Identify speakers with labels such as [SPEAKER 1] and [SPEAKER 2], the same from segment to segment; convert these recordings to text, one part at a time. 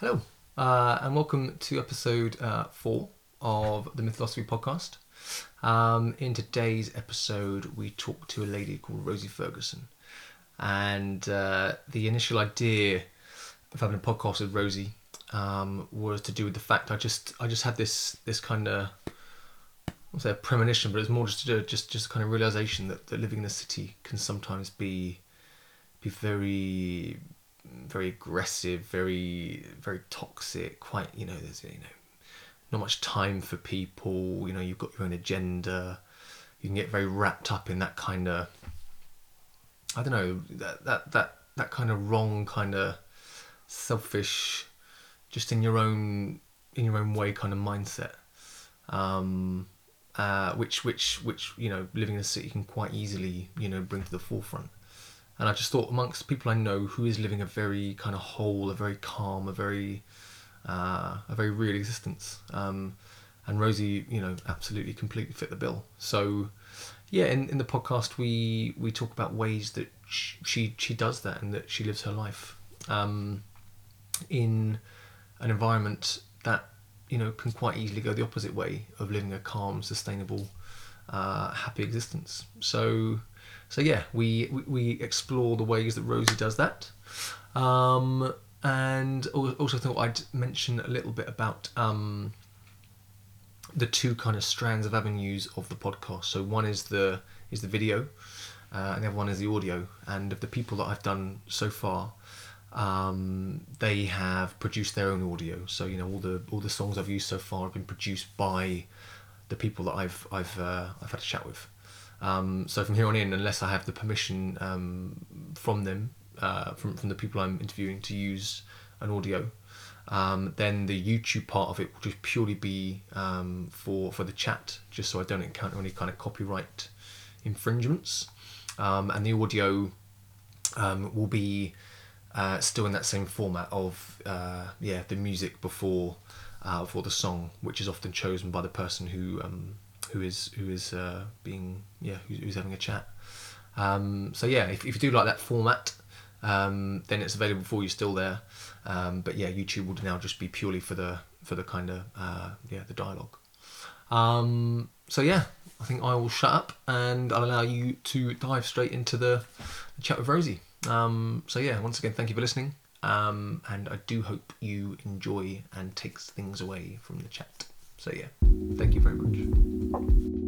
[SPEAKER 1] Hello, uh, and welcome to episode uh, four of the Mythosophy podcast. Um, in today's episode, we talk to a lady called Rosie Ferguson, and uh, the initial idea of having a podcast with Rosie um, was to do with the fact I just I just had this this kind of I won't say a premonition, but it's more just to do just just kind of realization that, that living in a city can sometimes be be very very aggressive, very very toxic. Quite you know, there's you know not much time for people. You know, you've got your own agenda. You can get very wrapped up in that kind of I don't know that that that that kind of wrong kind of selfish, just in your own in your own way kind of mindset. Um, uh, which which which you know living in a city can quite easily you know bring to the forefront and I just thought amongst people I know who is living a very kind of whole, a very calm, a very uh, a very real existence. Um, and Rosie, you know, absolutely completely fit the bill. So yeah, in, in the podcast we we talk about ways that she she does that and that she lives her life um, in an environment that you know can quite easily go the opposite way of living a calm, sustainable, uh, happy existence. So so yeah, we, we, we explore the ways that Rosie does that. Um, and also thought I'd mention a little bit about um, the two kind of strands of avenues of the podcast. So one is the is the video, uh, and the other one is the audio. And of the people that I've done so far, um, they have produced their own audio. So you know all the all the songs I've used so far have been produced by the people that I've I've uh, I've had a chat with. Um, so from here on in, unless I have the permission um, from them, uh, from from the people I'm interviewing to use an audio, um, then the YouTube part of it will just purely be um, for for the chat, just so I don't encounter any kind of copyright infringements. Um, and the audio um, will be uh, still in that same format of uh, yeah the music before uh, for the song, which is often chosen by the person who who is who is uh, being yeah who's, who's, having a chat. Um, so yeah, if, if you do like that format, um, then it's available for you still there. Um, but yeah, YouTube will now just be purely for the for the kind of uh, yeah the dialogue. Um, so yeah, I think I will shut up and I'll allow you to dive straight into the, the chat with Rosie. Um, so yeah, once again, thank you for listening. Um, and I do hope you enjoy and takes things away from the chat. So yeah, thank you very much.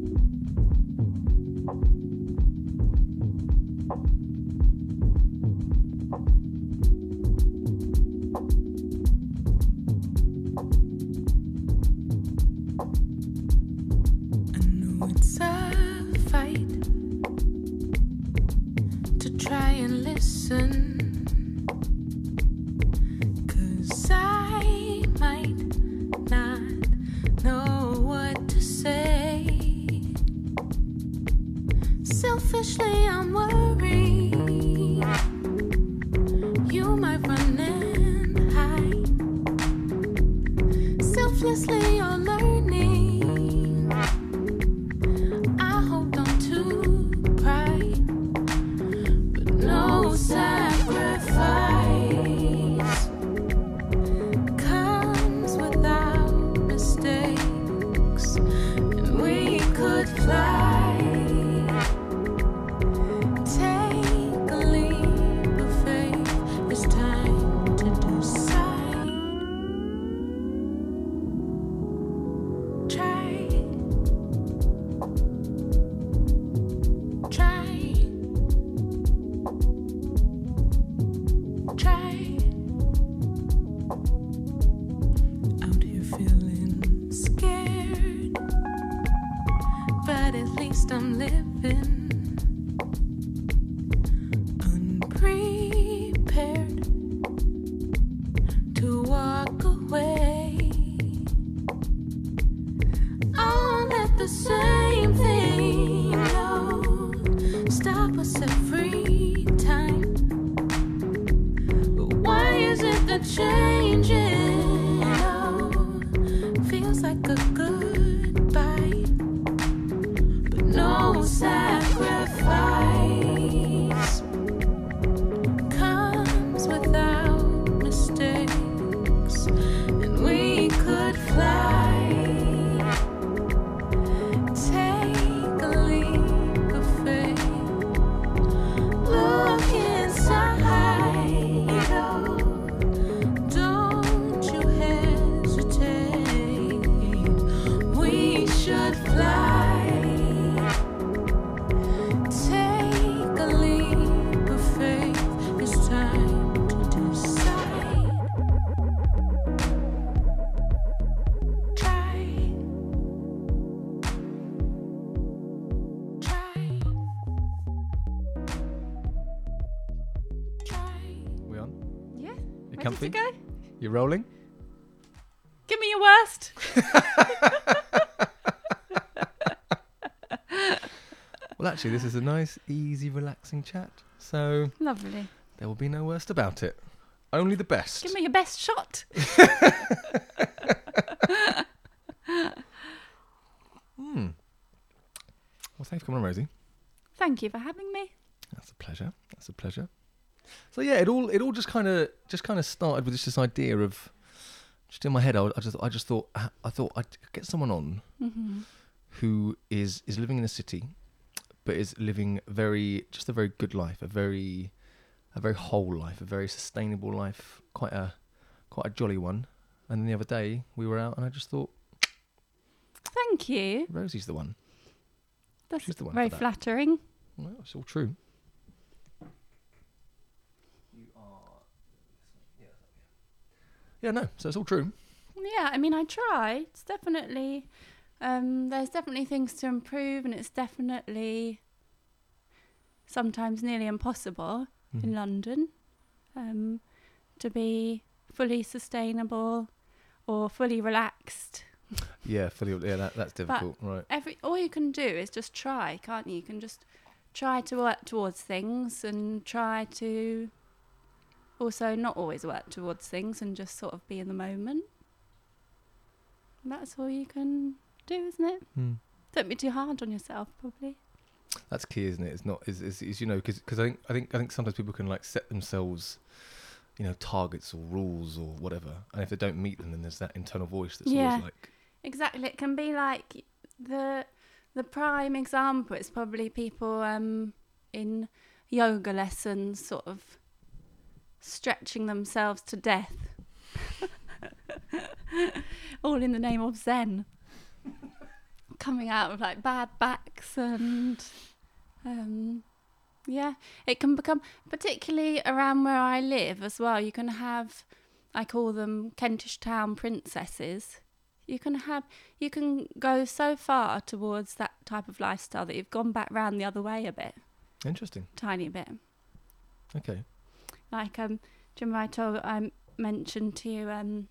[SPEAKER 1] Rolling?
[SPEAKER 2] Give me your worst.
[SPEAKER 1] Well, actually, this is a nice, easy, relaxing chat. So
[SPEAKER 2] Lovely.
[SPEAKER 1] there will be no worst about it. Only the best.
[SPEAKER 2] Give me your best shot.
[SPEAKER 1] Hmm. Well, thanks for coming on, Rosie.
[SPEAKER 2] Thank you for having me.
[SPEAKER 1] That's a pleasure. That's a pleasure. So yeah, it all it all just kind of just kind of started with just this idea of just in my head. I, I just I just thought I thought I'd get someone on
[SPEAKER 2] Mm-hmm.
[SPEAKER 1] who is is living in a city, but is living very just a very good life, a very a very whole life, a very sustainable life, quite a quite a jolly one. And then the other day we were out, and I just thought
[SPEAKER 2] Thank you.
[SPEAKER 1] Rosie's the one.
[SPEAKER 2] That's
[SPEAKER 1] She's the one
[SPEAKER 2] very
[SPEAKER 1] that.
[SPEAKER 2] flattering.
[SPEAKER 1] Well, it's all true. Yeah, no. So it's all true.
[SPEAKER 2] Yeah, I mean, I try. It's definitely, um, there's definitely things to improve, and it's definitely sometimes nearly impossible in
[SPEAKER 1] Mhm.
[SPEAKER 2] London um, to be fully sustainable or fully relaxed.
[SPEAKER 1] Yeah, fully. Yeah, that, that's difficult. right.
[SPEAKER 2] Every all you can do is just try, can't you? You can just try to work towards things and try to also not always work towards things and just sort of be in the moment. That's all you can do, isn't it?
[SPEAKER 1] Hmm.
[SPEAKER 2] Don't be too hard on yourself, probably.
[SPEAKER 1] That's key, isn't it? It's not. Is is, is you know because I think I think I think sometimes people can like set themselves, you know, targets or rules or whatever, and if they don't meet them, then there's that internal voice that's
[SPEAKER 2] Yeah.
[SPEAKER 1] always like,
[SPEAKER 2] Exactly. It can be like the the prime example is probably people um, in yoga lessons sort of stretching themselves to death. All in the name of Zen. Coming out of like bad backs and um, yeah, it can become particularly around where I live as well. You can have I call them Kentish town princesses you can have you can go so far towards that type of lifestyle that you've gone back round the other way a bit
[SPEAKER 1] interesting.
[SPEAKER 2] tiny bit
[SPEAKER 1] Okay.
[SPEAKER 2] Like um do you remember I told I mentioned to you um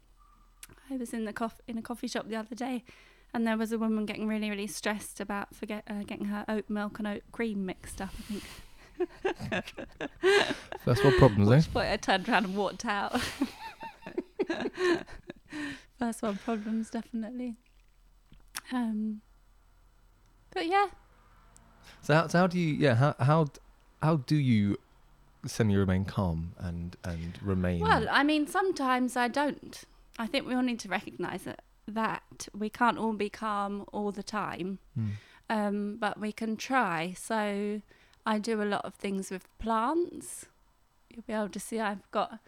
[SPEAKER 2] I was in the coff- in a coffee shop the other day and there was a woman getting really really stressed about forget uh, getting her oat milk and oat cream mixed up I think
[SPEAKER 1] First world problems, eh?
[SPEAKER 2] point I turned around and walked out first world problems definitely um but yeah
[SPEAKER 1] So how, so how do you? Yeah. How how how do you semi remain calm and and remain?
[SPEAKER 2] Well, I mean, sometimes I don't. I think we all need to recognise that that we can't all be calm all the time,
[SPEAKER 1] Hmm.
[SPEAKER 2] um, but we can try. So I do a lot of things with plants. You'll be able to see I've got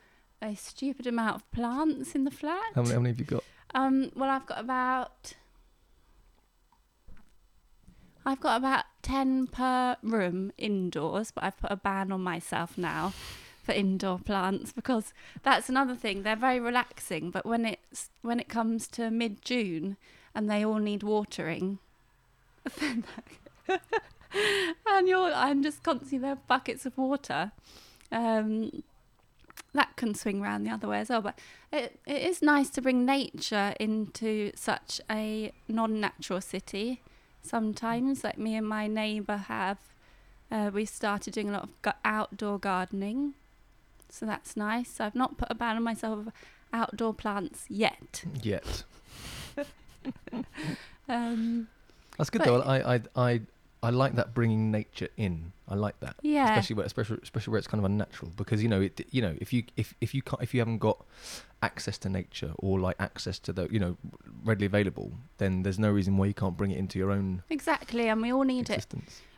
[SPEAKER 2] a stupid amount of plants in the flat.
[SPEAKER 1] How many, how many have you got?
[SPEAKER 2] Um, well, I've got about. I've got about 10 per room indoors, but I've put a ban on myself now for indoor plants because that's another thing. They're very relaxing, but when it's when it comes to mid-June and they all need watering, and you're I'm just constantly there buckets of water. Um, that can swing round the other way as well. But it, it is nice to bring nature into such a non-natural city. Sometimes, like me and my neighbour have, uh, we started doing a lot of outdoor gardening, so that's nice. I've not put a ban on myself of outdoor plants yet.
[SPEAKER 1] Yet.
[SPEAKER 2] Um,
[SPEAKER 1] That's good though. I, I I I like that bringing nature in. I like that.
[SPEAKER 2] yeah,
[SPEAKER 1] especially where especially, especially where it's kind of unnatural because you know it you know if you if if you can't if you haven't got access to nature or like access to the you know readily available then there's no reason why you can't bring it into your own
[SPEAKER 2] exactly. And we all need it.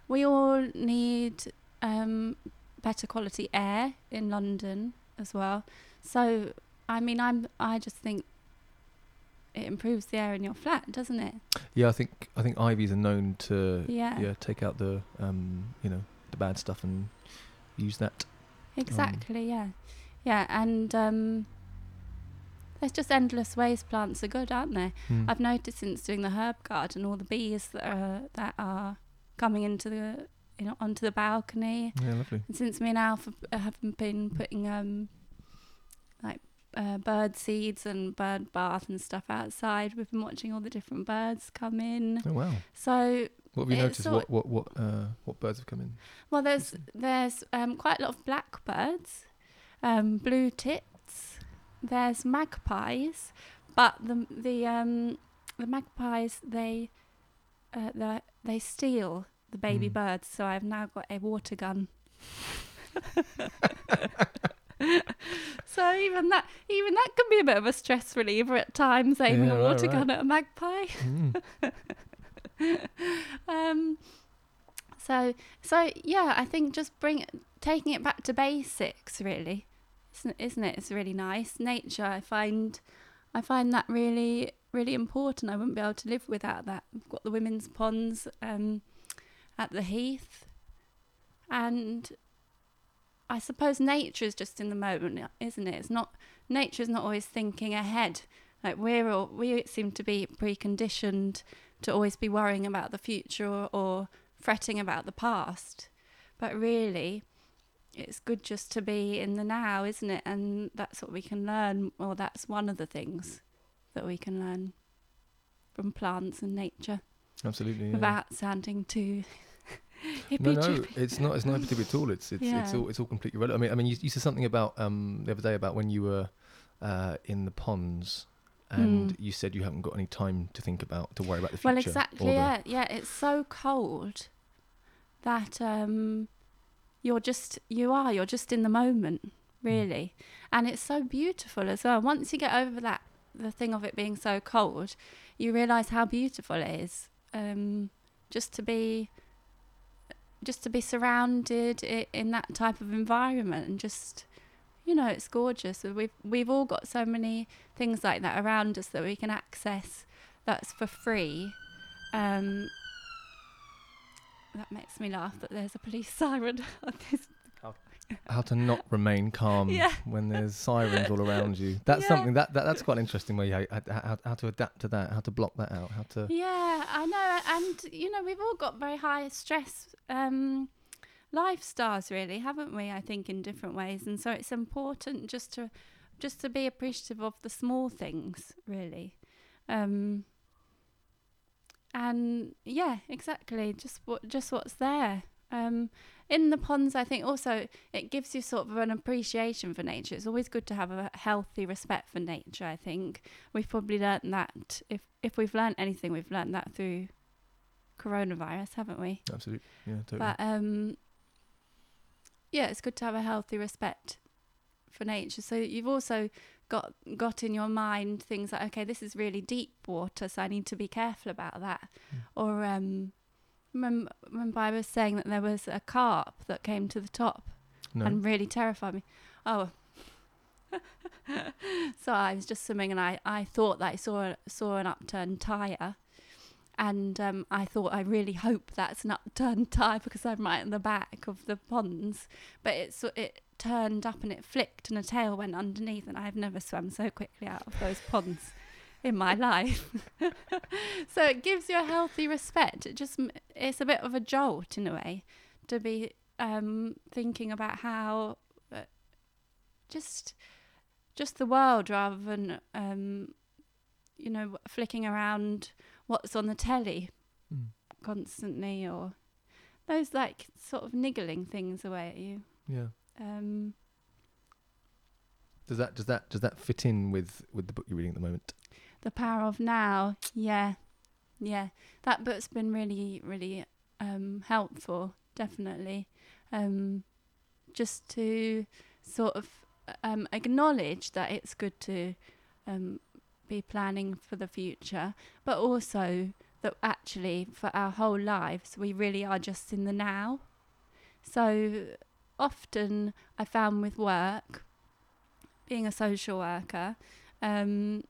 [SPEAKER 2] We all need um, better quality air in London as well. So, I mean, I'm I just think it improves the air in your flat, doesn't it?
[SPEAKER 1] yeah i think i think ivies are known to
[SPEAKER 2] Yeah,
[SPEAKER 1] yeah take out the um you know the bad stuff and use that
[SPEAKER 2] exactly. yeah, yeah, and um, there's just endless ways plants are good, aren't there?
[SPEAKER 1] Hmm.
[SPEAKER 2] I've noticed since doing the herb garden, all the bees that are that are coming into the you know onto the balcony
[SPEAKER 1] yeah lovely
[SPEAKER 2] And since me and Alf have been putting um like uh, bird seeds and bird bath and stuff outside. We've been watching all the different birds come in.
[SPEAKER 1] Oh wow!
[SPEAKER 2] So
[SPEAKER 1] What have you noticed? What what what uh, what birds have come in?
[SPEAKER 2] Well, there's there's um, quite a lot of blackbirds, um, blue tits. There's magpies, but the the um, the magpies they uh, they they steal the baby
[SPEAKER 1] Mm.
[SPEAKER 2] birds. So I've now got a water gun. even that even that can be a bit of a stress reliever at times, aiming
[SPEAKER 1] Yeah,
[SPEAKER 2] a
[SPEAKER 1] right,
[SPEAKER 2] water gun
[SPEAKER 1] right.
[SPEAKER 2] at a magpie.
[SPEAKER 1] Mm.
[SPEAKER 2] um so so yeah i think just bring taking it back to basics really isn't, isn't it it's really nice nature i find i find that really really important i wouldn't be able to live without that we've got the women's ponds um at the heath and i suppose nature is just in the moment isn't it it's not nature's not always thinking ahead like we're all we seem to be preconditioned to always be worrying about the future or, or fretting about the past. But really, it's good just to be in the now, isn't it? And that's what we can learn, or that's one of the things that we can learn from plants and nature
[SPEAKER 1] Absolutely. Yeah.
[SPEAKER 2] without sounding too
[SPEAKER 1] No, no, it's not. It's not particularly at all. It's it's it's all it's all completely relevant. I mean, I mean, you, you said something about um the other day about when you were uh in the ponds, and
[SPEAKER 2] Mm.
[SPEAKER 1] you said you haven't got any time to think about to worry about the future.
[SPEAKER 2] Well, exactly.
[SPEAKER 1] the-
[SPEAKER 2] Yeah, yeah. It's so cold that um, you're just you are you're just in the moment, really, and it's so beautiful as well. Once you get over that the thing of it being so cold, you realise how beautiful it is. Um, just to be just to be surrounded in that type of environment and just you know it's gorgeous we've we've all got so many things like that around us that we can access that's for free. Um, that makes me laugh that there's a police siren. on this.
[SPEAKER 1] How to not remain calm
[SPEAKER 2] Yeah.
[SPEAKER 1] when there's sirens all around you. That's
[SPEAKER 2] Yeah.
[SPEAKER 1] something that, that that's quite an interesting way. How, how, how to adapt to that. How to block that out. How to.
[SPEAKER 2] yeah, I know, and you know we've all got very high stress um, lifestyles, really, haven't we? I think in different ways, and so it's important just to just to be appreciative of the small things, really. Um, and yeah, exactly. Just what just what's there. Um, in the ponds, I think also it gives you sort of an appreciation for nature. It's always good to have a healthy respect for nature. I think we've probably learnt that. If if we've learnt anything, we've learnt that through coronavirus, haven't we?
[SPEAKER 1] Absolutely. Yeah. Totally.
[SPEAKER 2] But um, yeah, it's good to have a healthy respect for nature. So you've also got got in your mind things like, okay, this is really deep water, so I need to be careful about that.
[SPEAKER 1] Mm.
[SPEAKER 2] Or um, remember, remember I was saying that there was a carp that came to the top
[SPEAKER 1] no.
[SPEAKER 2] and really terrified me. Oh. so I was just swimming and I, I thought that I saw saw an upturned tire, and um, I thought I really hope that's an upturned tire because I'm right in the back of the ponds. But it it turned up and it flicked and a tail went underneath, and I've never swum so quickly out of those ponds in my life. so it gives you a healthy respect. It just it's a bit of a jolt in a way to be um, thinking about how uh, just just the world rather than um, you know flicking around what's on the telly
[SPEAKER 1] Mm.
[SPEAKER 2] constantly or those like sort of niggling things away at you.
[SPEAKER 1] Yeah.
[SPEAKER 2] Um,
[SPEAKER 1] Does that does that does that fit in with with the book you're reading at the moment?
[SPEAKER 2] The power of now, yeah, yeah. That book's been really, really um, helpful. Definitely, um, just to sort of um, acknowledge that it's good to um, be planning for the future, but also that actually for our whole lives we really are just in the now. So often I found with work, being a social worker, um,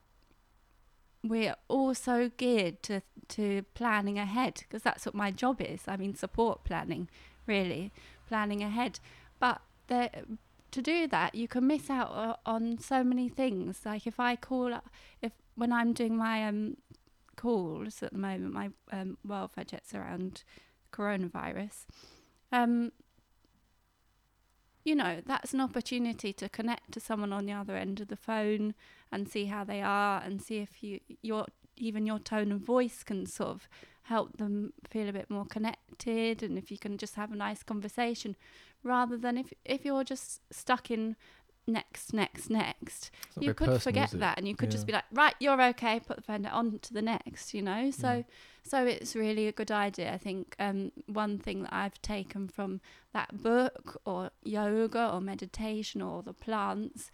[SPEAKER 2] we're also geared to to planning ahead because that's what my job is. I mean, support planning, really planning ahead. But there, to do that, you can miss out on so many things. Like if I call, if when I'm doing my um calls at the moment, my um, welfare checks around coronavirus, um, you know, that's an opportunity to connect to someone on the other end of the phone and see how they are and see if you your even your tone of voice can sort of help them feel a bit more connected and if you can just have a nice conversation rather than if if you're just stuck in next next next you could
[SPEAKER 1] personal,
[SPEAKER 2] forget that and you could just be like right you're okay put the phone down on to the next you know so
[SPEAKER 1] Mm.
[SPEAKER 2] so it's really a good idea i think um one thing that i've taken from that book or yoga or meditation or the plants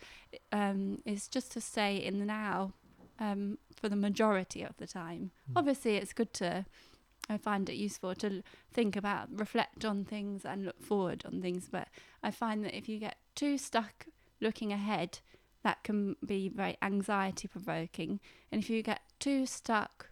[SPEAKER 2] um is just to stay in the now um for the majority of the time
[SPEAKER 1] Mm.
[SPEAKER 2] obviously it's good to I find it useful to think about, reflect on things, and look forward on things. But I find that if you get too stuck looking ahead, that can be very anxiety provoking. And if you get too stuck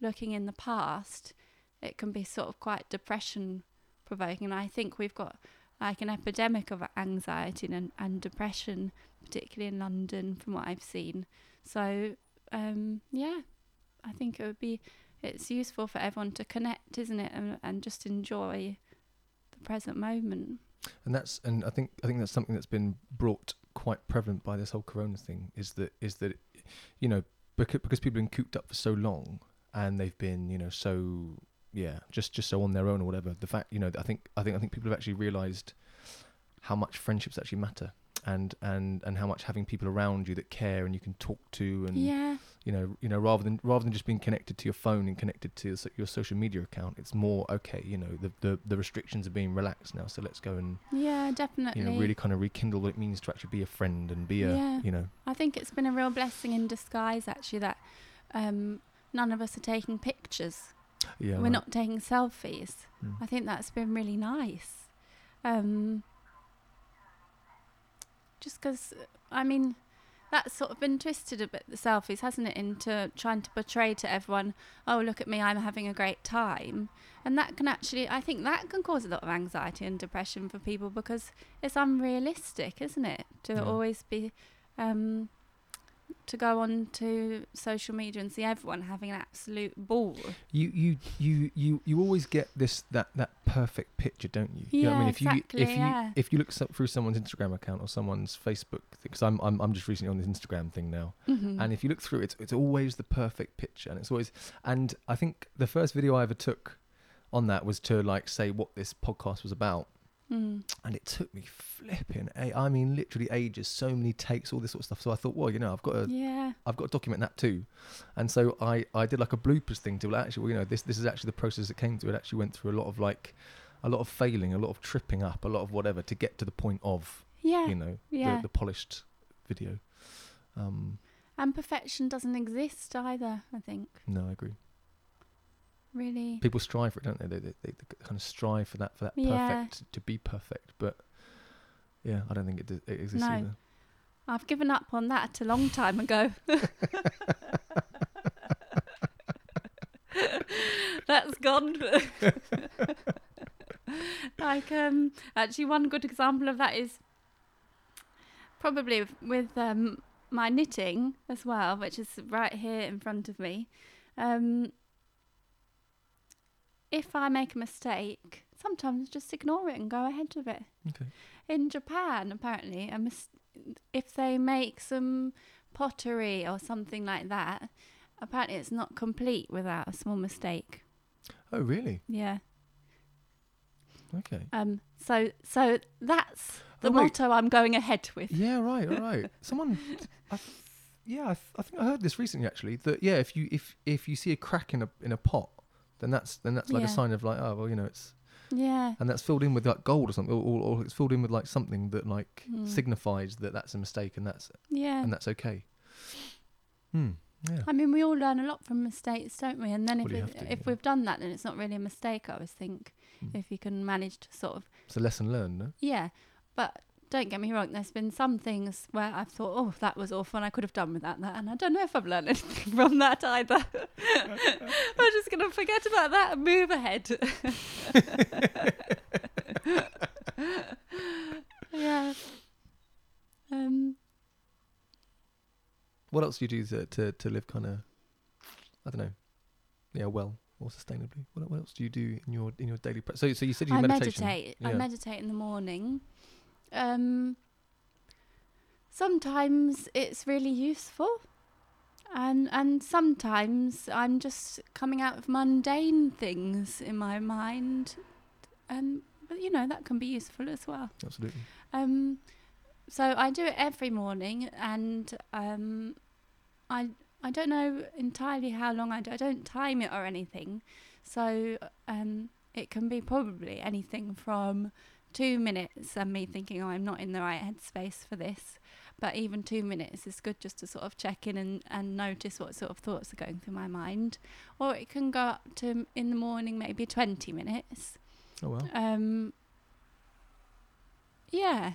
[SPEAKER 2] looking in the past, it can be sort of quite depression provoking. And I think we've got like an epidemic of anxiety and, and depression, particularly in London, from what I've seen. So, um, yeah, I think it would be it's useful for everyone to connect, isn't it, and, and just enjoy the present moment.
[SPEAKER 1] And that's and I think I think that's something that's been brought quite prevalent by this whole Corona thing is that is that you know because because people have been cooped up for so long and they've been you know so yeah just just so on their own or whatever the fact you know I think I think I think people have actually realised how much friendships actually matter and and and how much having people around you that care and you can talk to and
[SPEAKER 2] Yeah,
[SPEAKER 1] you know you know rather than rather than just being connected to your phone and connected to your your social media account it's more okay you know the the, the restrictions are being relaxed now so let's go and
[SPEAKER 2] yeah, definitely.
[SPEAKER 1] you know really kind of rekindle what it means to actually be a friend and be a
[SPEAKER 2] Yeah.
[SPEAKER 1] you know
[SPEAKER 2] I think it's been a real blessing in disguise, actually, that um, none of us are taking pictures.
[SPEAKER 1] yeah
[SPEAKER 2] We're
[SPEAKER 1] right.
[SPEAKER 2] not taking selfies.
[SPEAKER 1] Mm.
[SPEAKER 2] I think that's been really nice. Um, just because, I mean, that's sort of been twisted a bit, the selfies, hasn't it, into trying to portray to everyone, oh, look at me, I'm having a great time. And that can actually, I think that can cause a lot of anxiety and depression for people because it's unrealistic, isn't it? To
[SPEAKER 1] Yeah.
[SPEAKER 2] always be, um, to go on to social media and see everyone having an absolute ball.
[SPEAKER 1] you you you you you always get this that that perfect picture don't you You know I mean if
[SPEAKER 2] exactly,
[SPEAKER 1] you if you
[SPEAKER 2] yeah.
[SPEAKER 1] if you look so- through someone's Instagram account or someone's Facebook because I'm, I'm I'm just recently on this Instagram thing now
[SPEAKER 2] Mhm.
[SPEAKER 1] and if you look through it it's always the perfect picture and it's always and i think the first video i ever took on that was to like say what this podcast was about
[SPEAKER 2] Mm.
[SPEAKER 1] and it took me flipping a i mean literally ages so many takes all this sort of stuff so i thought well you know i've got to
[SPEAKER 2] Yeah.
[SPEAKER 1] i've got to document that too and so i i did like a bloopers thing to well, actually well, you know this this is actually the process it came to it actually went through a lot of like a lot of failing a lot of tripping up a lot of whatever to get to the point of
[SPEAKER 2] Yeah.
[SPEAKER 1] you know
[SPEAKER 2] yeah.
[SPEAKER 1] the, the polished video um
[SPEAKER 2] And perfection doesn't exist either, I think.
[SPEAKER 1] no i agree
[SPEAKER 2] Really.
[SPEAKER 1] people strive for it, don't they? They, they, they, kind of strive for that for that
[SPEAKER 2] Yeah.
[SPEAKER 1] perfect to be perfect. But yeah, I don't think it, it exists
[SPEAKER 2] No.
[SPEAKER 1] either.
[SPEAKER 2] I've given up on that a long time ago. That's gone. like um actually one good example of that is probably with- with um my knitting as well, which is right here in front of me. Um if I make a mistake, sometimes just ignore it and go ahead with it.
[SPEAKER 1] Okay.
[SPEAKER 2] In Japan, apparently, a mis- if they make some pottery or something like that, apparently it's not complete without a small mistake.
[SPEAKER 1] Oh, really?
[SPEAKER 2] Yeah.
[SPEAKER 1] Okay.
[SPEAKER 2] Um. So so that's the
[SPEAKER 1] Oh,
[SPEAKER 2] motto I'm going ahead with.
[SPEAKER 1] Yeah. Right. All right. Someone. I, yeah. I, th- I think I heard this recently actually. That yeah, if you if if you see a crack in a in a pot, then that's then that's like
[SPEAKER 2] Yeah.
[SPEAKER 1] a sign of like oh well you know it's
[SPEAKER 2] Yeah.
[SPEAKER 1] and that's filled in with like gold or something or, or, or it's filled in with like something that like
[SPEAKER 2] Hmm.
[SPEAKER 1] signifies that that's a mistake and that's
[SPEAKER 2] Yeah.
[SPEAKER 1] and that's okay. Hmm. Yeah.
[SPEAKER 2] I mean, we all learn a lot from mistakes, don't we? And then if
[SPEAKER 1] Well,
[SPEAKER 2] it,
[SPEAKER 1] have to,
[SPEAKER 2] if
[SPEAKER 1] yeah.
[SPEAKER 2] we've done that, then it's not really a mistake. I always think
[SPEAKER 1] Hmm.
[SPEAKER 2] if you can manage to sort of
[SPEAKER 1] It's a lesson learned, no?
[SPEAKER 2] Yeah, but don't get me wrong. There's been some things where I've thought, oh, that was awful, and I could have done without that, and I don't know if I've learned anything from that either. I'm just gonna forget about that and move ahead. yeah. Um.
[SPEAKER 1] What else do you do to to, to live kind of, I don't know, yeah, well or sustainably? What, what else do you do in your in your daily? Pra- so so you said you
[SPEAKER 2] I
[SPEAKER 1] meditation.
[SPEAKER 2] meditate. I meditate in the morning. Um, sometimes it's really useful, and and sometimes I'm just coming out of mundane things in my mind, and but you know that can be useful as well.
[SPEAKER 1] Absolutely.
[SPEAKER 2] Um, so I do it every morning, and um, I I don't know entirely how long I do. I don't time it or anything, so um, it can be probably anything from two minutes and me thinking, oh, I'm not in the right headspace for this. But even two minutes is good just to sort of check in and, and notice what sort of thoughts are going through my mind. Or it can go up to in the morning maybe 20 minutes.
[SPEAKER 1] Oh well.
[SPEAKER 2] Um, yeah,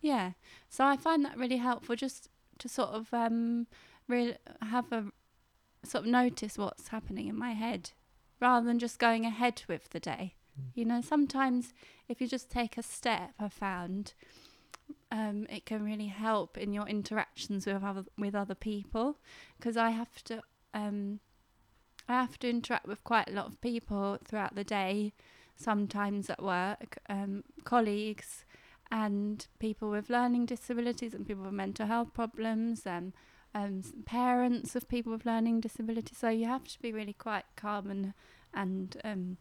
[SPEAKER 2] yeah. So I find that really helpful just to sort of um, re- have a sort of notice what's happening in my head rather than just going ahead with the day. You know, sometimes if you just take a step, I found um, it can really help in your interactions with other with other people because I have to um, I have to interact with quite a lot of people throughout the day. Sometimes at work, um, colleagues, and people with learning disabilities and people with mental health problems and um, parents of people with learning disabilities. So you have to be really quite calm and and um,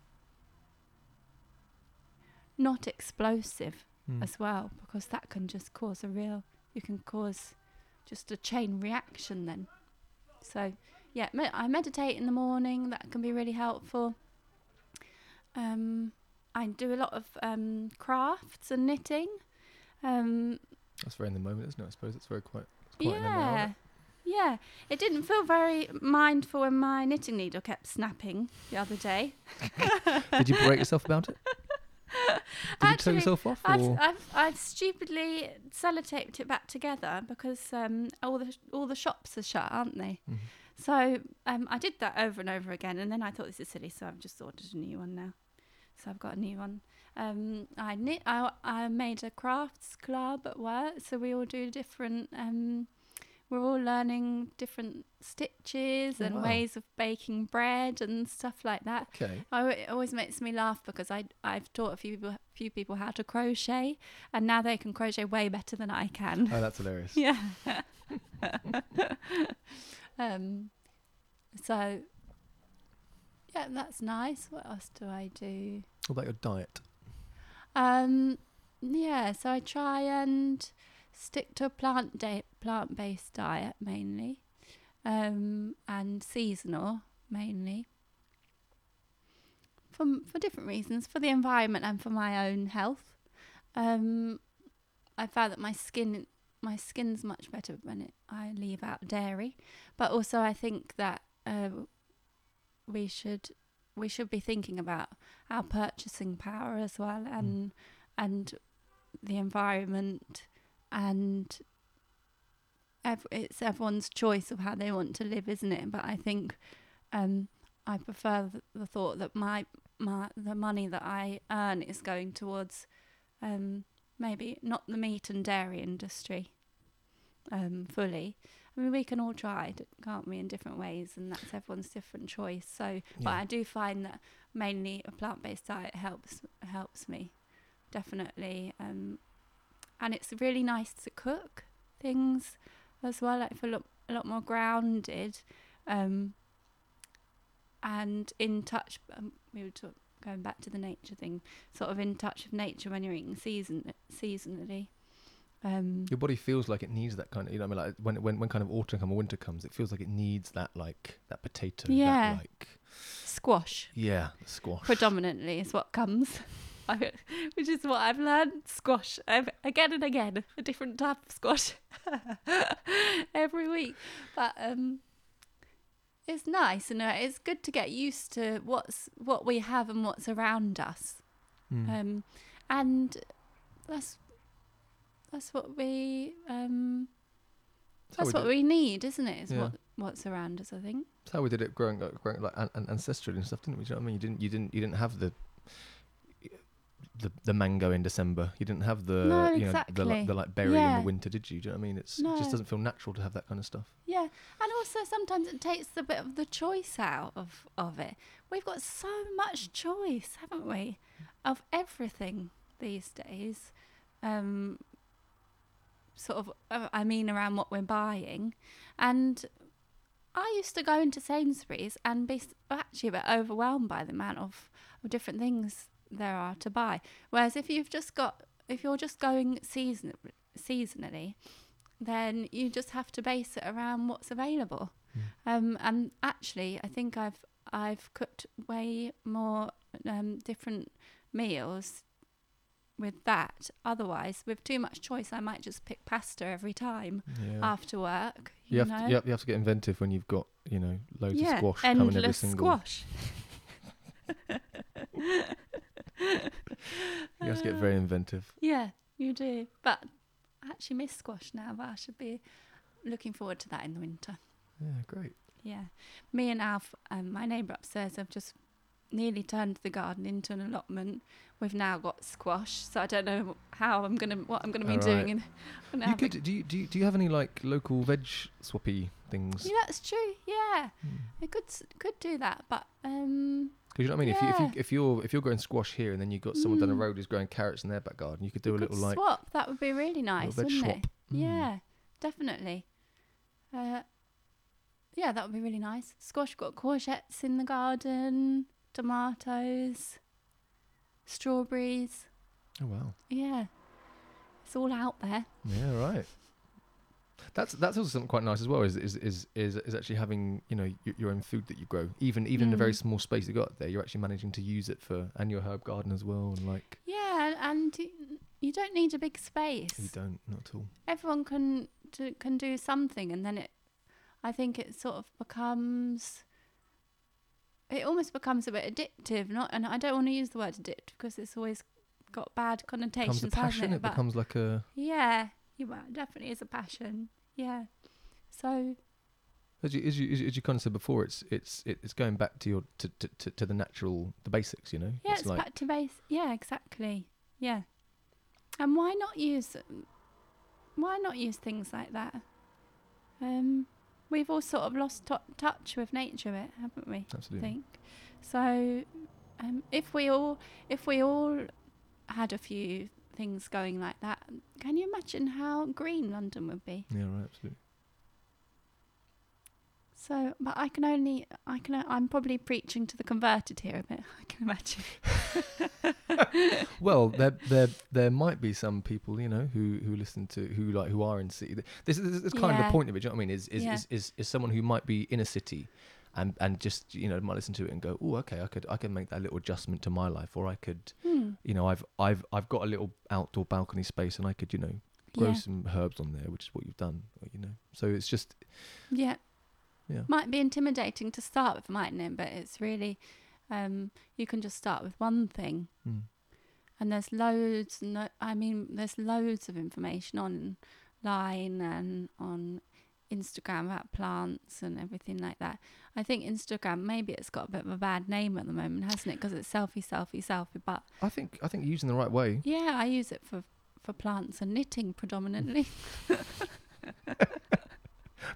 [SPEAKER 2] not explosive
[SPEAKER 1] Mm.
[SPEAKER 2] as well because that can just cause a real you can cause just a chain reaction then so yeah me- i meditate in the morning that can be really helpful um i do a lot of um crafts and knitting um
[SPEAKER 1] That's very in the moment, isn't it? I suppose it's very quite. It's quite in the
[SPEAKER 2] yeah yeah it didn't feel very mindful when my knitting needle kept snapping the other day
[SPEAKER 1] Did you berate yourself about it? You
[SPEAKER 2] Actually,
[SPEAKER 1] yourself off?
[SPEAKER 2] I've,
[SPEAKER 1] Or?
[SPEAKER 2] I've I've stupidly sellotaped it back together because um, all the all the shops are shut, aren't they?
[SPEAKER 1] Mhm.
[SPEAKER 2] So um, I did that over and over again, and then I thought this is silly, so I've just ordered a new one now. So I've got a new one. Um, I knit. I I made a crafts club at work, so we all do different. Um, we're all learning different stitches
[SPEAKER 1] Oh,
[SPEAKER 2] and
[SPEAKER 1] wow.
[SPEAKER 2] ways of baking bread and stuff like that.
[SPEAKER 1] Okay.
[SPEAKER 2] I, it always makes me laugh because I I've taught a few people few people how to crochet, and now they can crochet way better than I can.
[SPEAKER 1] Oh, that's hilarious.
[SPEAKER 2] yeah. um. So. Yeah, that's nice. What else do I do?
[SPEAKER 1] What about your diet?
[SPEAKER 2] Um. Yeah, so I try and stick to a plant da- plant based diet mainly, um, and seasonal mainly. For for different reasons, for the environment and for my own health. Um, I found that my skin my skin's much better when it, I leave out dairy, but also I think that uh, we should we should be thinking about our purchasing power as well and and the environment and ev- it's everyone's choice of how they want to live isn't it? But i think um i prefer the, the thought that my my the money that i earn is going towards um maybe not the meat and dairy industry um fully. I mean, we can all try, can't we, in different ways, and that's everyone's different choice. So, but I do find that mainly a plant-based diet helps helps me definitely um and it's really nice to cook things as well Like for a lot, a lot more grounded um and in touch um, we were talk, going back to the nature thing sort of in touch with nature when you're eating season seasonally um
[SPEAKER 1] Your body feels like it needs that kind of, you know, I mean, like when when when kind of autumn comes or winter comes, it feels like it needs that like that potato. that,
[SPEAKER 2] Yeah.
[SPEAKER 1] like
[SPEAKER 2] squash
[SPEAKER 1] yeah, squash.
[SPEAKER 2] predominantly is what comes which is what I've learned. Squash. Again and again. A different type of squash. Every week. But um it's nice and it's good to get used to what's what we have and what's around us.
[SPEAKER 1] Mm.
[SPEAKER 2] um and that's that's what we um
[SPEAKER 1] That's
[SPEAKER 2] that's
[SPEAKER 1] we
[SPEAKER 2] what
[SPEAKER 1] did-
[SPEAKER 2] we need isn't it? Is
[SPEAKER 1] Yeah.
[SPEAKER 2] what what's around us I think.
[SPEAKER 1] That's how we did it growing up, growing up like an, an ancestrally and stuff, didn't we? Do you know what I mean? You didn't, you didn't, you didn't have the the the mango in December. You didn't have the
[SPEAKER 2] No,
[SPEAKER 1] you know the,
[SPEAKER 2] exactly.
[SPEAKER 1] like- the like berry in the winter, did you? Do you know what I mean? It's it just doesn't feel natural to have that kind of stuff.
[SPEAKER 2] Yeah, and also sometimes it takes the bit of the choice out of of it. We've got so much choice, haven't we, of everything these days. Um, sort of, uh, I mean, around what we're buying. And I used to go into Sainsbury's and be actually a bit overwhelmed by the amount of, of different things there are to buy. Whereas if you've just got, if you're just going season seasonally, then you just have to base it around what's available. Um, and actually, I think I've I've cooked way more um, different meals with that. Otherwise, with too much choice, I might just pick pasta every time
[SPEAKER 1] Yeah.
[SPEAKER 2] after work.
[SPEAKER 1] you,
[SPEAKER 2] You,
[SPEAKER 1] have
[SPEAKER 2] know,
[SPEAKER 1] to, you, have, you have to get inventive when you've got you know loads
[SPEAKER 2] yeah,
[SPEAKER 1] of squash coming every single.
[SPEAKER 2] squash.
[SPEAKER 1] You have to get very inventive.
[SPEAKER 2] Yeah, you do. But I actually miss squash now. But I should be looking forward to that in the winter.
[SPEAKER 1] Yeah, great.
[SPEAKER 2] Yeah, me and Alf, um, my neighbour upstairs, have just nearly turned the garden into an allotment. We've now got squash, so I don't know how I'm gonna what I'm gonna be
[SPEAKER 1] All
[SPEAKER 2] doing.
[SPEAKER 1] right.
[SPEAKER 2] In, gonna
[SPEAKER 1] You could do you, do you do you have any like local veg swappy things?
[SPEAKER 2] yeah, that's true. Yeah, I could could do that, but um,
[SPEAKER 1] Because you know what I mean. If you if you if you're if you're growing squash here and then you've got someone down the
[SPEAKER 2] Mm.
[SPEAKER 1] road who's growing carrots in their back garden, you could do
[SPEAKER 2] you
[SPEAKER 1] a
[SPEAKER 2] could
[SPEAKER 1] little like
[SPEAKER 2] swap. That would be really nice, wouldn't
[SPEAKER 1] swap.
[SPEAKER 2] it?
[SPEAKER 1] Mm.
[SPEAKER 2] Yeah, definitely. Uh, yeah, that would be really nice. Squash got courgettes in the garden, tomatoes, strawberries.
[SPEAKER 1] Oh wow.
[SPEAKER 2] Yeah, it's all out there.
[SPEAKER 1] Yeah, right. That's that's also something quite nice as well. Is is is is, is actually having you know your, your own food that you grow, even even in a very
[SPEAKER 2] Mm.
[SPEAKER 1] small space you got there. You're actually managing to use it for and your herb garden as well. And like
[SPEAKER 2] Yeah, and you don't need a big space.
[SPEAKER 1] you don't not at all.
[SPEAKER 2] Everyone can do, can do something, and then it. I think it sort of becomes. It almost becomes a bit addictive, not, and I don't want to use the word addictive because it's always got bad connotations,
[SPEAKER 1] becomes a passion.
[SPEAKER 2] it?
[SPEAKER 1] It becomes like a
[SPEAKER 2] yeah, you definitely is a passion. Yeah, so
[SPEAKER 1] as you, as you as you kind of said before. It's it's it's going back to your to, to, to, the natural the basics. You know.
[SPEAKER 2] yeah, it's,
[SPEAKER 1] like
[SPEAKER 2] back to base. Yeah, exactly. Yeah, and why not use? Why not use things like that? Um, we've all sort of lost to- touch with nature, a bit, haven't we? I
[SPEAKER 1] absolutely.
[SPEAKER 2] think so. Um, if we all, if we all had a few things going like that, can you imagine how green London would be?
[SPEAKER 1] Yeah, right. Absolutely.
[SPEAKER 2] So, but I can only, I can, I'm probably preaching to the converted here a bit. I can imagine.
[SPEAKER 1] Well, there there there might be some people, you know, who who listen to who like who are in city. This is this is kind of the point of it. Do you know what I mean? Is is,
[SPEAKER 2] Yeah.
[SPEAKER 1] is is is someone who might be in a city, and and just you know might listen to it and go, oh, okay, I could I can make that little adjustment to my life, or I could,
[SPEAKER 2] Hmm.
[SPEAKER 1] you know, I've I've I've got a little outdoor balcony space, and I could you know grow
[SPEAKER 2] Yeah.
[SPEAKER 1] some herbs on there, which is what you've done, you know. So it's just
[SPEAKER 2] Yeah.
[SPEAKER 1] Yeah.
[SPEAKER 2] Might be intimidating to start with, mightn't it? But it's really, um, you can just start with one thing.
[SPEAKER 1] mm,
[SPEAKER 2] And there's loads, no, I mean, there's loads of information online and on Instagram about plants and everything like that. I think Instagram, maybe it's got a bit of a bad name at the moment, hasn't it? Because it's selfie, selfie, selfie. But
[SPEAKER 1] I think I think using the right way.
[SPEAKER 2] yeah, I use it for, for plants and knitting predominantly.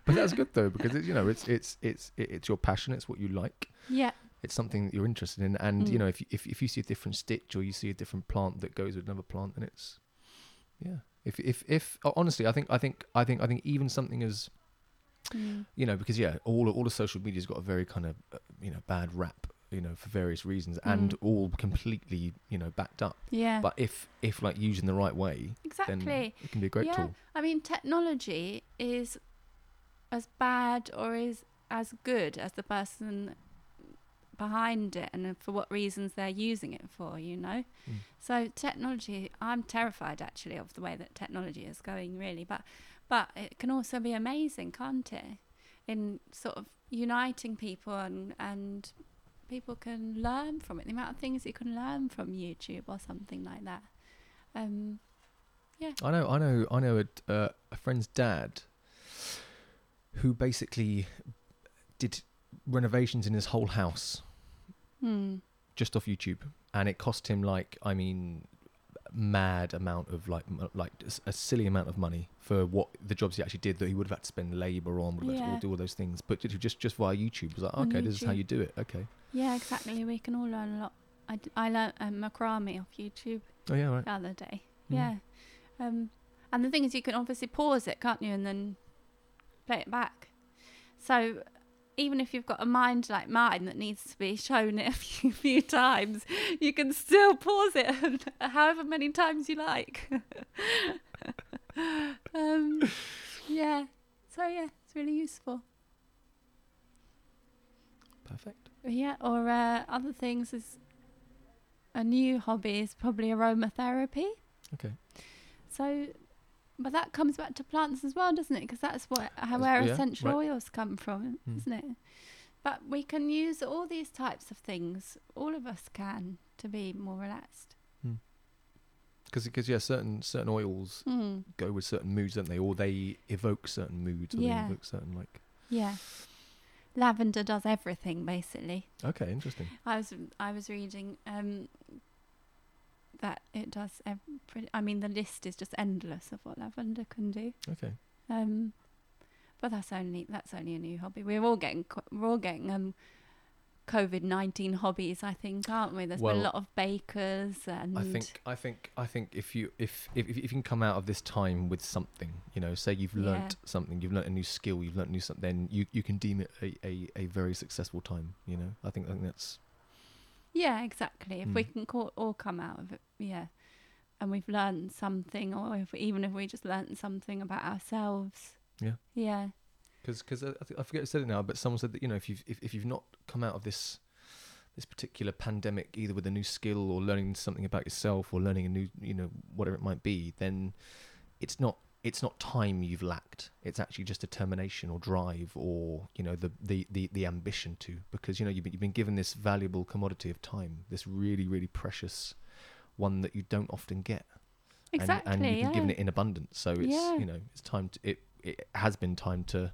[SPEAKER 1] But that's good though because it's you know it's it's it's it's your passion. It's what you like.
[SPEAKER 2] yeah.
[SPEAKER 1] it's something that you're interested in and you
[SPEAKER 2] Mm.
[SPEAKER 1] know if, you- if if you see a different stitch or you see a different plant that goes with another plant then it's yeah if if if honestly i think i think i think i think even something as
[SPEAKER 2] Mm.
[SPEAKER 1] you know because yeah all all the social media's got a very kind of uh, you know bad rap you know for various reasons and
[SPEAKER 2] Mm.
[SPEAKER 1] all completely you know backed up
[SPEAKER 2] Yeah.
[SPEAKER 1] but if if like using the right way
[SPEAKER 2] exactly.
[SPEAKER 1] then it can be a great
[SPEAKER 2] yeah.
[SPEAKER 1] tool
[SPEAKER 2] I mean, technology is as bad or is as good as the person behind it and for what reasons they're using it for, you know?
[SPEAKER 1] Mm.
[SPEAKER 2] So technology, I'm terrified actually of the way that technology is going really, but but it can also be amazing, can't it? In sort of uniting people and and people can learn from it. The amount of things you can learn from YouTube or something like that. Um, yeah.
[SPEAKER 1] i know i know i know a, uh, a friend's dad who basically did renovations in his whole house
[SPEAKER 2] hmm.
[SPEAKER 1] just off YouTube, and it cost him like I mean, mad amount of like m- like a silly amount of money for what the jobs he actually did that he would have had to spend labour on, would have had
[SPEAKER 2] Yeah.
[SPEAKER 1] to do all those things. But ju- just just via YouTube, it was like
[SPEAKER 2] On
[SPEAKER 1] okay, this is how
[SPEAKER 2] YouTube.
[SPEAKER 1] you do it. Okay.
[SPEAKER 2] Yeah, exactly. We can all learn a lot. I, d- I learned um, macrame off YouTube
[SPEAKER 1] Oh yeah, right.
[SPEAKER 2] the other day.
[SPEAKER 1] Mm.
[SPEAKER 2] Yeah. Um, And the thing is, you can obviously pause it, can't you, and then play it back. So even if you've got a mind like mine that needs to be shown it a few, few times, you can still pause it however many times you like. um, yeah. So yeah, it's really useful.
[SPEAKER 1] Perfect.
[SPEAKER 2] Yeah, or uh, other things is a new hobby is probably aromatherapy.
[SPEAKER 1] Okay.
[SPEAKER 2] So, but that comes back to plants as well, doesn't it? Because that's what how where
[SPEAKER 1] yeah,
[SPEAKER 2] essential
[SPEAKER 1] right.
[SPEAKER 2] oils come from,
[SPEAKER 1] Hmm.
[SPEAKER 2] isn't it? But we can use all these types of things. All of us can to be more relaxed.
[SPEAKER 1] Because yeah, certain certain oils
[SPEAKER 2] Mm.
[SPEAKER 1] go with certain moods, don't they? Or they evoke certain moods, or
[SPEAKER 2] Yeah.
[SPEAKER 1] they evoke certain like.
[SPEAKER 2] Yeah. Lavender does everything basically.
[SPEAKER 1] Okay, interesting.
[SPEAKER 2] I was I was reading um, that it does. Ev- pretty, I mean, the list is just endless of what lavender can do.
[SPEAKER 1] Okay.
[SPEAKER 2] Um, but that's only that's only a new hobby. We're all getting we're all getting um, COVID nineteen hobbies. I think, aren't we? There's been a lot of bakers and
[SPEAKER 1] I think I think I think if you if, if if you can come out of this time with something, you know, say you've
[SPEAKER 2] Yeah.
[SPEAKER 1] learnt something, you've learnt a new skill, you've learnt new something, then you, you can deem it a, a, a very successful time. You know, I think I think that's
[SPEAKER 2] yeah, exactly. If we
[SPEAKER 1] Mm.
[SPEAKER 2] can call, all come out of it, yeah, and we've learned something, or if even if we just learned something about ourselves,
[SPEAKER 1] Yeah.
[SPEAKER 2] yeah,
[SPEAKER 1] because I, think- I forget who said it now, but someone said that you know if you've if, if you've not come out of this this particular pandemic either with a new skill or learning something about yourself or learning a new you know whatever it might be, then it's not it's not time you've lacked. It's actually just determination or drive or you know the the the, the ambition to because you know you've been, you've been given this valuable commodity of time, this really really precious one that you don't often get and-
[SPEAKER 2] exactly.
[SPEAKER 1] and, you've been
[SPEAKER 2] yeah.
[SPEAKER 1] given it in abundance. So it's
[SPEAKER 2] Yeah.
[SPEAKER 1] you know it's time to it. It has been time to,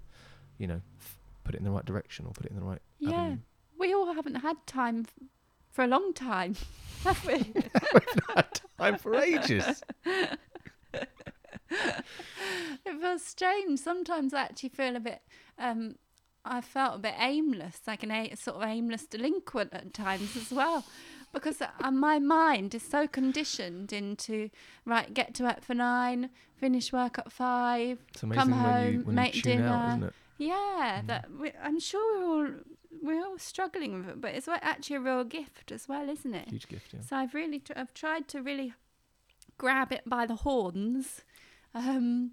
[SPEAKER 1] you know, f- put it in the right direction or put it in the right
[SPEAKER 2] Yeah.
[SPEAKER 1] avenue.
[SPEAKER 2] we all haven't had time f- for a long time, have we?
[SPEAKER 1] We've had Time for ages.
[SPEAKER 2] it feels strange. Sometimes I actually feel a bit. Um, I felt a bit aimless, like an a, sort of aimless delinquent at times as well, because uh, my mind is so conditioned into right, get to work for nine, finish work at five. Come
[SPEAKER 1] you
[SPEAKER 2] home, make
[SPEAKER 1] you out, isn't
[SPEAKER 2] dinner.
[SPEAKER 1] it?
[SPEAKER 2] Yeah,
[SPEAKER 1] Mm.
[SPEAKER 2] that we, I'm sure we're all we're all struggling with it, but it's actually a real gift as well, isn't it?
[SPEAKER 1] Huge gift, yeah.
[SPEAKER 2] So I've really, tr- I've tried to really grab it by the horns, um,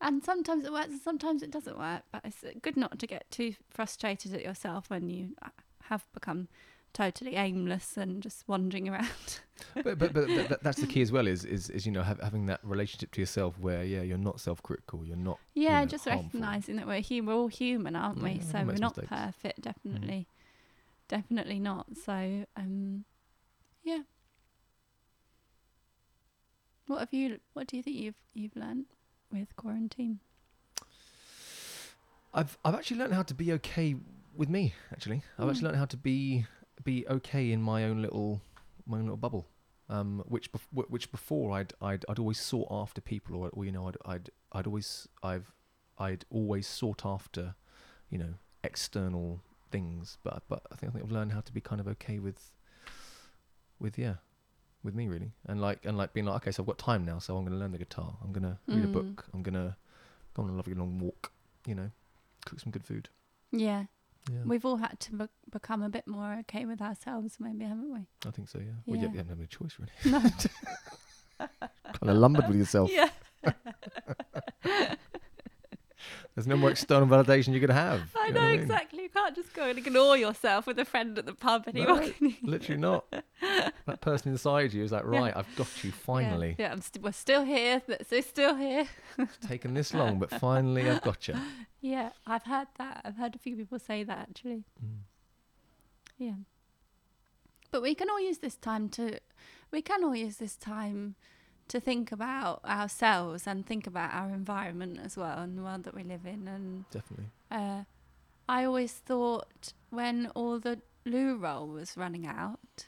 [SPEAKER 2] and sometimes it works, and sometimes it doesn't work. But it's good not to get too frustrated at yourself when you uh, have become totally aimless and just wandering around.
[SPEAKER 1] but but, but that, that- that's the key as well. Is is, is you know have, having that relationship to yourself where yeah you're not self-critical. You're not
[SPEAKER 2] yeah,
[SPEAKER 1] know,
[SPEAKER 2] just recognizing that we're hu- we're all human, aren't we?
[SPEAKER 1] Yeah,
[SPEAKER 2] so we're not
[SPEAKER 1] mistakes.
[SPEAKER 2] perfect, definitely, definitely not. So um, yeah. What have you? What do you think you've you've learnt with quarantine?
[SPEAKER 1] I've I've actually learned how to be okay with me. Actually, I've actually
[SPEAKER 2] Mm.
[SPEAKER 1] learned how to be be okay in my own little my own little bubble. Um, which bef- which before I'd I'd I'd always sought after people, or, or you know I'd I'd I'd always I've I'd always sought after, you know, external things. But but I think I think I've learned how to be kind of okay with with yeah, with me really, and like and like being like okay, so I've got time now, so I'm going to learn the guitar. I'm going to read a
[SPEAKER 2] Mm.
[SPEAKER 1] book. I'm going to go on a lovely long walk. You know, cook some good food.
[SPEAKER 2] Yeah,
[SPEAKER 1] Yeah,
[SPEAKER 2] we've all had to be- become a bit more okay with ourselves, maybe, haven't we?
[SPEAKER 1] I think so. Yeah. Well, yeah,
[SPEAKER 2] Yeah.
[SPEAKER 1] you have no choice really.
[SPEAKER 2] No.
[SPEAKER 1] kind of lumbered with yourself.
[SPEAKER 2] yeah.
[SPEAKER 1] There's no more external validation you could have.
[SPEAKER 2] I
[SPEAKER 1] you
[SPEAKER 2] know
[SPEAKER 1] what mean?
[SPEAKER 2] exactly. You can't just go and ignore yourself with a friend at the pub and
[SPEAKER 1] No, Literally not. that person inside you is like,
[SPEAKER 2] Yeah.
[SPEAKER 1] right, I've got you finally.
[SPEAKER 2] Yeah, I'm st- we're still here. th- They're still here.
[SPEAKER 1] It's taken this long, but finally I've got you.
[SPEAKER 2] Yeah, I've heard that. I've heard a few people say that actually.
[SPEAKER 1] Mm.
[SPEAKER 2] Yeah. But we can all use this time to, we can all use this time to think about ourselves and think about our environment as well and the world that we live in. And
[SPEAKER 1] Definitely.
[SPEAKER 2] uh, I always thought when all the loo roll was running out,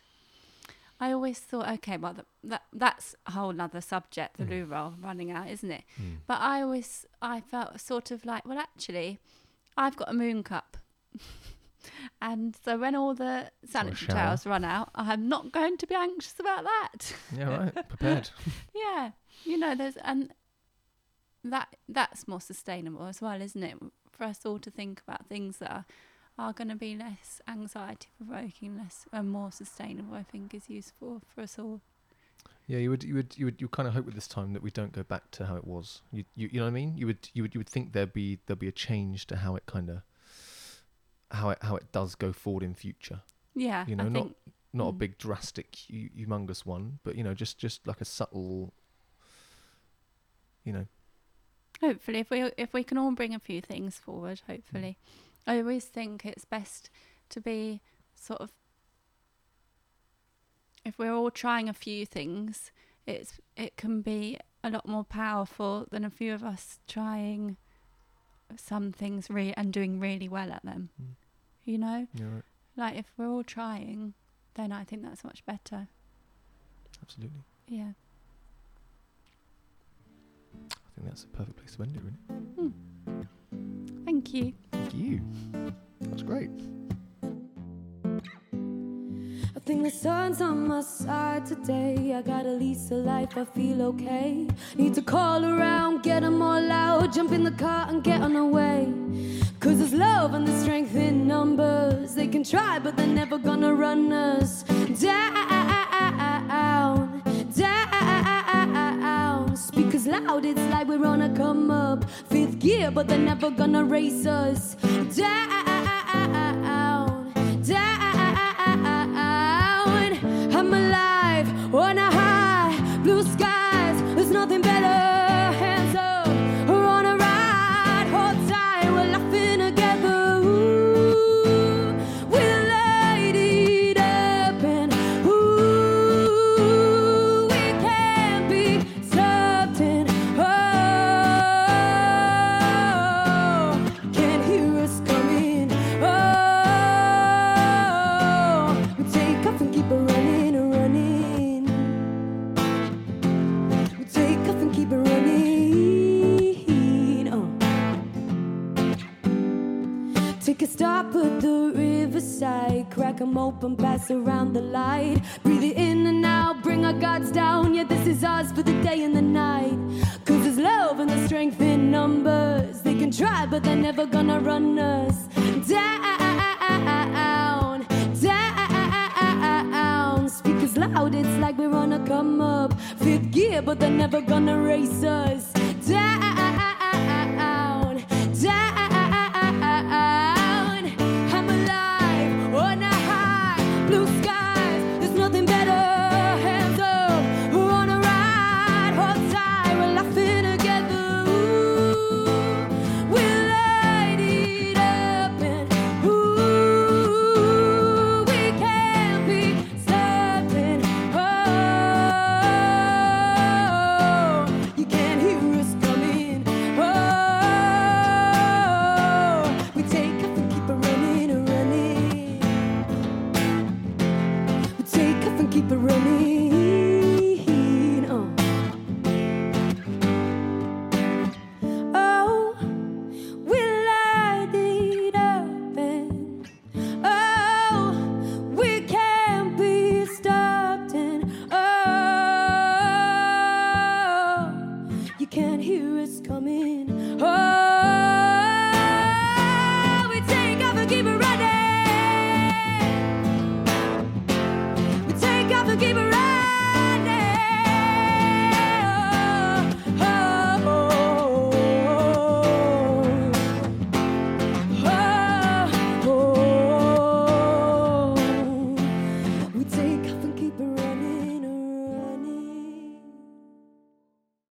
[SPEAKER 2] I always thought, okay, well, th- that that's a whole other subject, the
[SPEAKER 1] Mm.
[SPEAKER 2] loo roll running out, isn't it?
[SPEAKER 1] Mm.
[SPEAKER 2] But I always, I felt sort of like, well, actually, I've got a moon cup. and so when all the sanitary towels run out, I'm not going to be anxious about that.
[SPEAKER 1] Yeah, right. Prepared.
[SPEAKER 2] yeah. You know, there's, and that that's more sustainable as well, isn't it? For us all to think about things that are are going to be less anxiety provoking, less and more sustainable. I think is useful for us all.
[SPEAKER 1] Yeah, you would, you would, you would, you kind of hope with this time that we don't go back to how it was. You, you, you know what I mean? You would, you would, you would think there'd be there'd be a change to how it kind of how it how it does go forward in future.
[SPEAKER 2] Yeah,
[SPEAKER 1] You know,
[SPEAKER 2] I
[SPEAKER 1] not
[SPEAKER 2] think
[SPEAKER 1] not a
[SPEAKER 2] Mm.
[SPEAKER 1] big drastic, hu- humongous one, but you know, just just like a subtle. You know,
[SPEAKER 2] hopefully if we if we can all bring a few things forward hopefully i always think it's best to be sort of if we're all trying a few things it's it can be a lot more powerful than a few of us trying some things re- and doing really well at them
[SPEAKER 1] Mm.
[SPEAKER 2] you know
[SPEAKER 1] you're right.
[SPEAKER 2] like if we're all trying then i think that's much better
[SPEAKER 1] Absolutely.
[SPEAKER 2] yeah
[SPEAKER 1] I think that's a perfect place to end it. Really.
[SPEAKER 2] thank you
[SPEAKER 1] Thank you. That's great.
[SPEAKER 3] I think the sun's on my side today. I got a lease of life, I feel okay. Need to call around, get them all out, jump in the car and get on the way. Cause there's love and there's strength in numbers. They can try, but they're never gonna run us down. Down. Speakers loud, it's like we're on a come up. Fifth gear, but they're never gonna race us down.